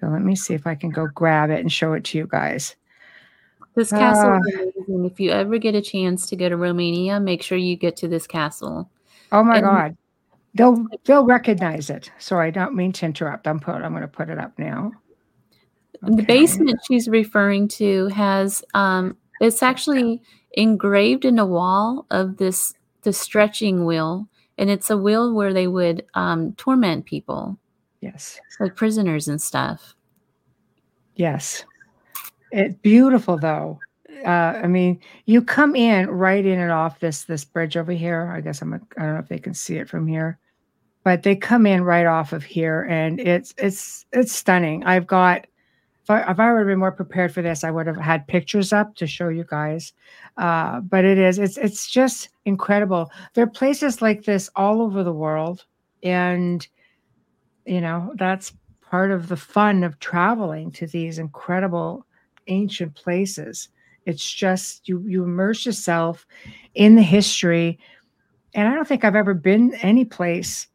So let me see if I can go grab it and show it to you guys.
This castle uh, If you ever get a chance to go to Romania, make sure you get to this castle.
Oh my and, God. They'll they'll recognize it. Sorry, I don't mean to interrupt. I'm put I'm gonna put it up now.
Okay. The basement she's referring to has um it's actually engraved in a wall of this the stretching wheel and it's a wheel where they would um, torment people
yes
like prisoners and stuff
yes it's beautiful though uh, i mean you come in right in and off this this bridge over here i guess i'm a, i don't know if they can see it from here but they come in right off of here and it's it's it's stunning i've got if I, if I would have been more prepared for this, I would have had pictures up to show you guys. Uh, but it is, it's it's just incredible. There are places like this all over the world, and you know that's part of the fun of traveling to these incredible ancient places. It's just you you immerse yourself in the history, and I don't think I've ever been any place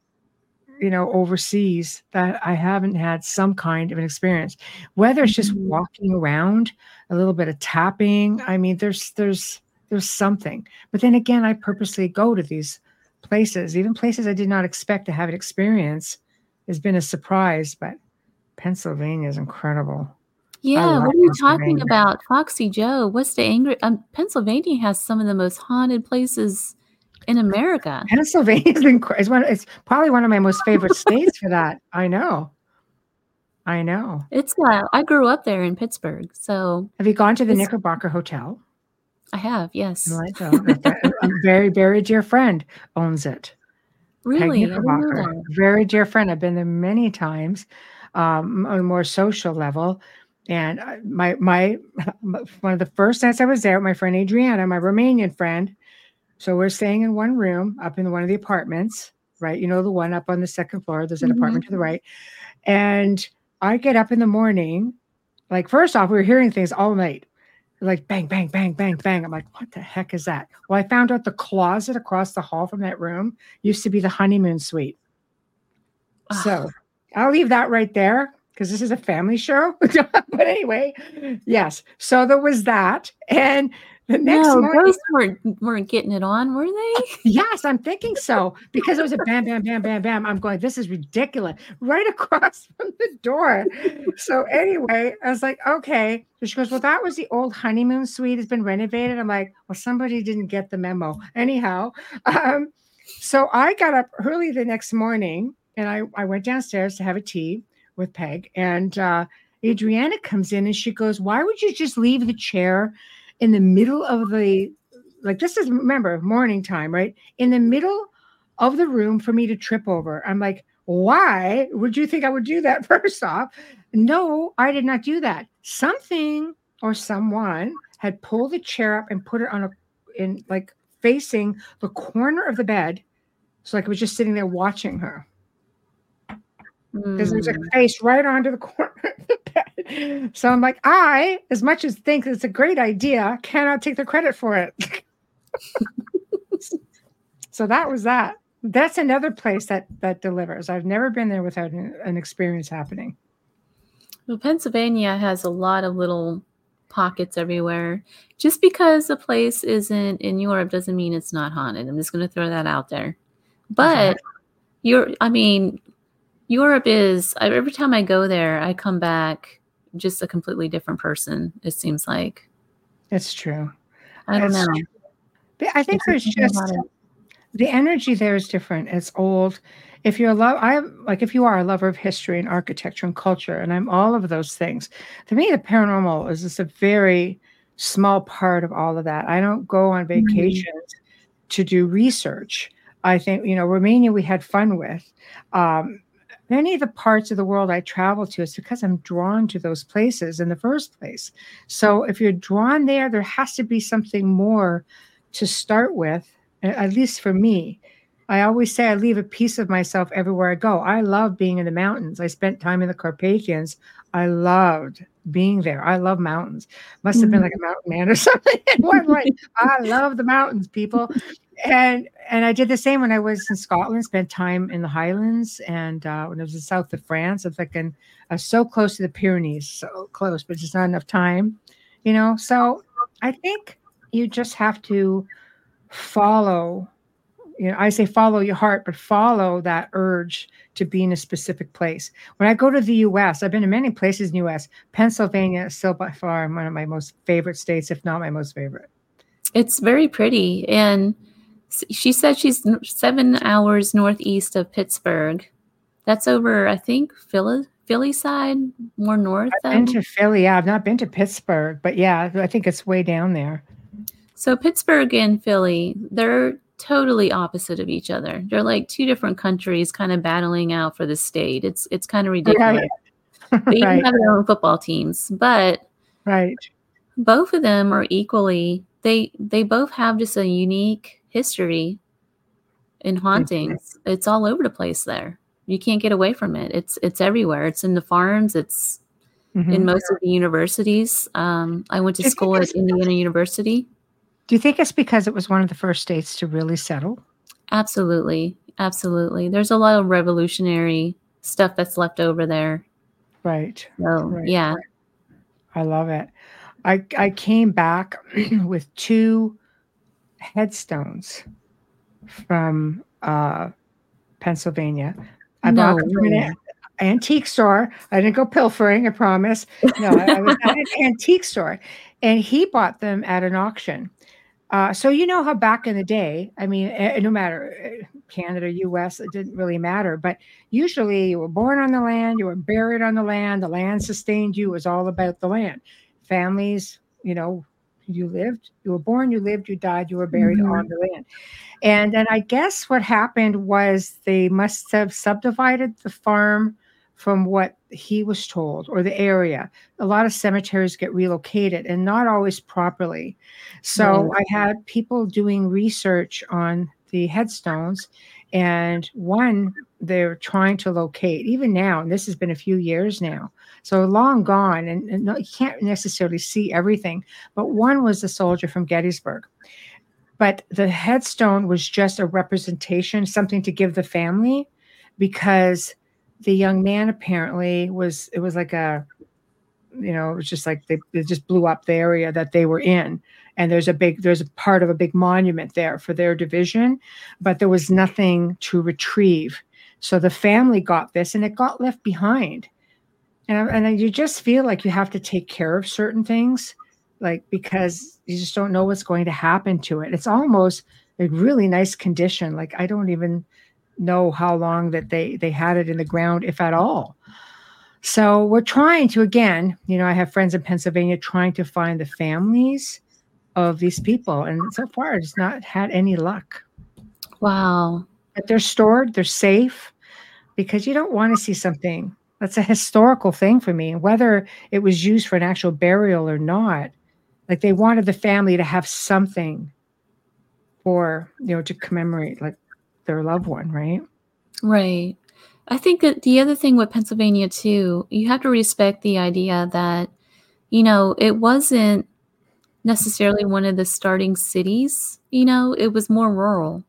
you know overseas that i haven't had some kind of an experience. Whether it's just mm-hmm. walking around a little bit of tapping i mean there's there's there's something. But then again i purposely go to these places. Even places i did not expect to have an experience has been a surprise but pennsylvania is incredible
yeah what are you talking about foxy joe what's the angry um, pennsylvania has some of the most haunted places in America.
Pennsylvania is one. It's probably one of my most favorite states for that. I know. I know.
It's uh, I grew up there in Pittsburgh. So
have you gone to the Knickerbocker Hotel?
I have, yes.
a very, very dear friend owns it.
Really?
Knickerbocker. Very dear friend. I've been there many times um, on a more social level. And my my one of the first nights I was there, my friend Adriana, my Romanian friend, so we're staying in one room up in one of the apartments, right? You know, the one up on the second floor. There's an mm-hmm. apartment to the right. And I get up in the morning. Like, first off, we were hearing things all night like bang, bang, bang, bang, bang. I'm like, what the heck is that? Well, I found out the closet across the hall from that room used to be the honeymoon suite. So I'll leave that right there because this is a family show. but anyway, yes. So there was that. And the next
no,
morning,
those weren't weren't getting it on, were they?
yes, I'm thinking so because it was a bam, bam, bam, bam, bam. I'm going, this is ridiculous, right across from the door. So anyway, I was like, okay. So she goes, well, that was the old honeymoon suite. It's been renovated. I'm like, well, somebody didn't get the memo. Anyhow, um, so I got up early the next morning and I I went downstairs to have a tea with Peg and. uh Adriana comes in and she goes, Why would you just leave the chair in the middle of the like this is remember morning time, right? In the middle of the room for me to trip over. I'm like, why would you think I would do that? First off, no, I did not do that. Something or someone had pulled the chair up and put it on a in like facing the corner of the bed. So like I was just sitting there watching her because there's a hmm. face right onto the corner of the bed. So I'm like, I, as much as think it's a great idea, cannot take the credit for it. so that was that. That's another place that that delivers. I've never been there without an, an experience happening.
Well, Pennsylvania has a lot of little pockets everywhere. Just because a place isn't in Europe doesn't mean it's not haunted. I'm just going to throw that out there. But you're, I mean, Europe is every time I go there, I come back just a completely different person. It seems like
it's true.
I don't it's know.
True. I think there's just the energy there is different. It's old. If you're a love, I like if you are a lover of history and architecture and culture, and I'm all of those things. To me, the paranormal is just a very small part of all of that. I don't go on vacations mm-hmm. to do research. I think you know Romania we had fun with. Um, many of the parts of the world I travel to, it's because I'm drawn to those places in the first place. So if you're drawn there, there has to be something more to start with, at least for me. I always say I leave a piece of myself everywhere I go. I love being in the mountains. I spent time in the Carpathians. I loved being there. I love mountains. Must have been like a mountain man or something. one like, I love the mountains, people. And and I did the same when I was in Scotland. Spent time in the Highlands, and uh, when I was in south of France, I was like, in, I was so close to the Pyrenees, so close, but just not enough time, you know. So I think you just have to follow you know, I say follow your heart, but follow that urge to be in a specific place. When I go to the US, I've been to many places in the US. Pennsylvania is still by far one of my most favorite states, if not my most favorite.
It's very pretty. And she said she's seven hours northeast of Pittsburgh. That's over, I think, Philly, Philly side, more north.
I've been to Philly. Yeah, I've not been to Pittsburgh, but yeah, I think it's way down there.
So Pittsburgh and Philly, they're totally opposite of each other. They're like two different countries kind of battling out for the state. It's it's kind of ridiculous. Right. they even have their own football teams, but
right.
Both of them are equally they they both have just a unique history in hauntings. Mm-hmm. It's all over the place there. You can't get away from it. It's it's everywhere. It's in the farms. It's mm-hmm. in most of the universities. Um, I went to school at Indiana University.
Do you think it's because it was one of the first states to really settle?
Absolutely. Absolutely. There's a lot of revolutionary stuff that's left over there.
Right.
So,
right.
yeah.
I love it. I I came back with two headstones from uh, Pennsylvania. I no. bought them from an antique store. I didn't go pilfering, I promise. No, I was at an antique store, and he bought them at an auction. Uh, so you know how back in the day, I mean, uh, no matter uh, Canada, U.S., it didn't really matter. But usually, you were born on the land, you were buried on the land, the land sustained you. It was all about the land. Families, you know, you lived, you were born, you lived, you died, you were buried mm-hmm. on the land. And then I guess what happened was they must have subdivided the farm from what he was told or the area. A lot of cemeteries get relocated and not always properly. So I had people doing research on the headstones, and one they're trying to locate even now, and this has been a few years now. So long gone, and, and you can't necessarily see everything. But one was a soldier from Gettysburg. But the headstone was just a representation, something to give the family, because the young man apparently was it was like a you know it was just like they, they just blew up the area that they were in. And there's a big there's a part of a big monument there for their division but there was nothing to retrieve. So the family got this and it got left behind. And, and you just feel like you have to take care of certain things like because you just don't know what's going to happen to it. It's almost a really nice condition. Like i don't even know how long that they they had it in the ground if at all. So we're trying to again you know i have friends in pennsylvania trying to find the families of these people and so far it's not had any luck.
Wow.
But they're stored they're safe because you don't want to see something. That's a historical thing for me whether it was used for an actual burial or not. Like they wanted the family to have something for you know to commemorate like their loved one, right?
Right. I think that the other thing with Pennsylvania too, you have to respect the idea that, you know, it wasn't necessarily one of the starting cities, you know, it was more rural.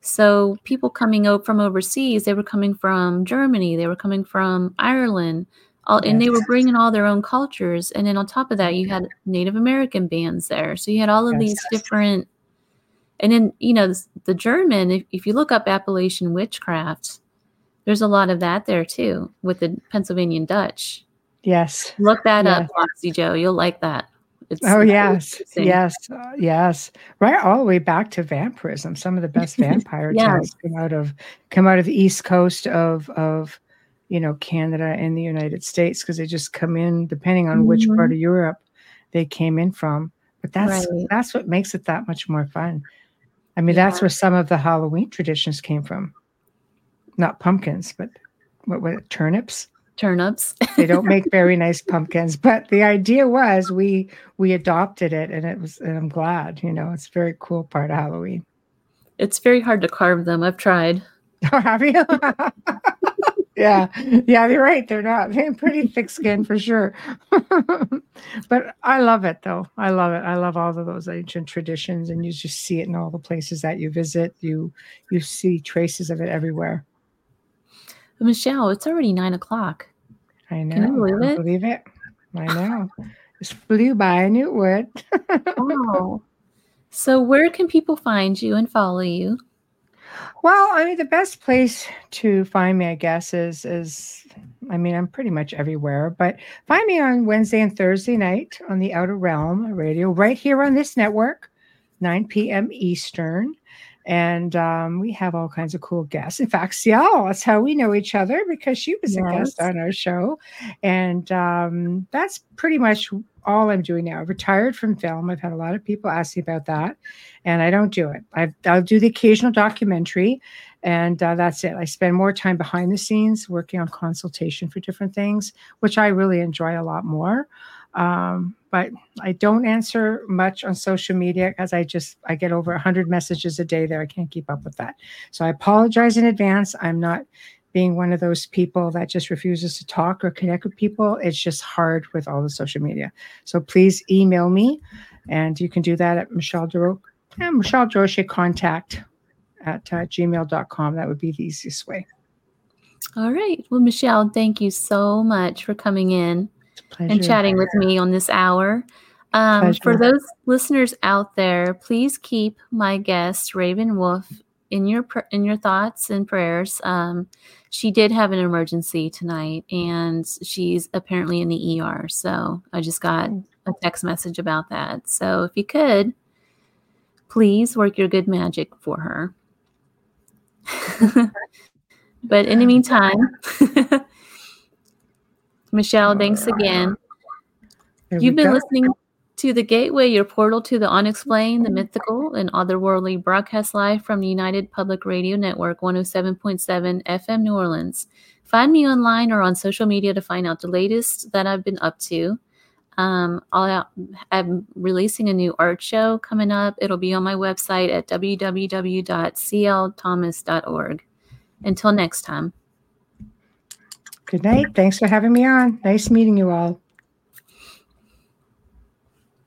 So people coming out from overseas, they were coming from Germany, they were coming from Ireland, all, yes. and they were bringing all their own cultures. And then on top of that, you had Native American bands there. So you had all of yes. these different and then, you know, the, the German, if, if you look up Appalachian witchcraft, there's a lot of that there too with the Pennsylvania Dutch.
Yes.
Look that yes. up, Foxy Joe. You'll like that.
It's oh yes, yes, uh, yes. Right, all the way back to vampirism. Some of the best vampire yes. tales come out of come out of the east coast of of you know Canada and the United States because they just come in depending on mm-hmm. which part mm-hmm. of Europe they came in from. But that's right. that's what makes it that much more fun. I mean, yeah. that's where some of the Halloween traditions came from. Not pumpkins, but what were it, turnips?
Turnips.
they don't make very nice pumpkins, but the idea was we we adopted it, and it was. And I'm glad, you know, it's a very cool part of Halloween.
It's very hard to carve them. I've tried.
Oh, have you? Yeah, yeah, you're right. They're not. They're pretty thick skin for sure. but I love it though. I love it. I love all of those ancient traditions, and you just see it in all the places that you visit. You you see traces of it everywhere.
Michelle, it's already nine o'clock.
I know.
Can you believe
I
it?
believe it. I know. Just flew by. I knew it would.
Oh. So where can people find you and follow you?
Well, I mean, the best place to find me, I guess, is is I mean, I'm pretty much everywhere, but find me on Wednesday and Thursday night on the Outer Realm Radio, right here on this network, 9 p.m. Eastern. And um, we have all kinds of cool guests. In fact, C.L., that's how we know each other because she was a guest on our show. And um, that's pretty much all I'm doing now. I've retired from film. I've had a lot of people ask me about that, and I don't do it. i I'll do the occasional documentary, and uh, that's it. I spend more time behind the scenes working on consultation for different things, which I really enjoy a lot more. Um, but I don't answer much on social media because I just I get over 100 messages a day there. I can't keep up with that. So I apologize in advance. I'm not being one of those people that just refuses to talk or connect with people. It's just hard with all the social media. So please email me, and you can do that at Michelle Duro, yeah, Michelle Drosche contact at uh, gmail.com. That would be the easiest way.
All right. Well, Michelle, thank you so much for coming in. And chatting with me on this hour. Um, for those listeners out there, please keep my guest Raven Wolf in your pr- in your thoughts and prayers. Um, she did have an emergency tonight, and she's apparently in the ER. So I just got a text message about that. So if you could, please work your good magic for her. but in the meantime, Michelle, thanks again.
There
You've been
go.
listening to The Gateway, your portal to the unexplained, the mythical, and otherworldly broadcast live from the United Public Radio Network 107.7 FM New Orleans. Find me online or on social media to find out the latest that I've been up to. Um, I'll, I'm releasing a new art show coming up. It'll be on my website at www.clthomas.org. Until next time.
Good night. Thanks for having me on. Nice meeting you all.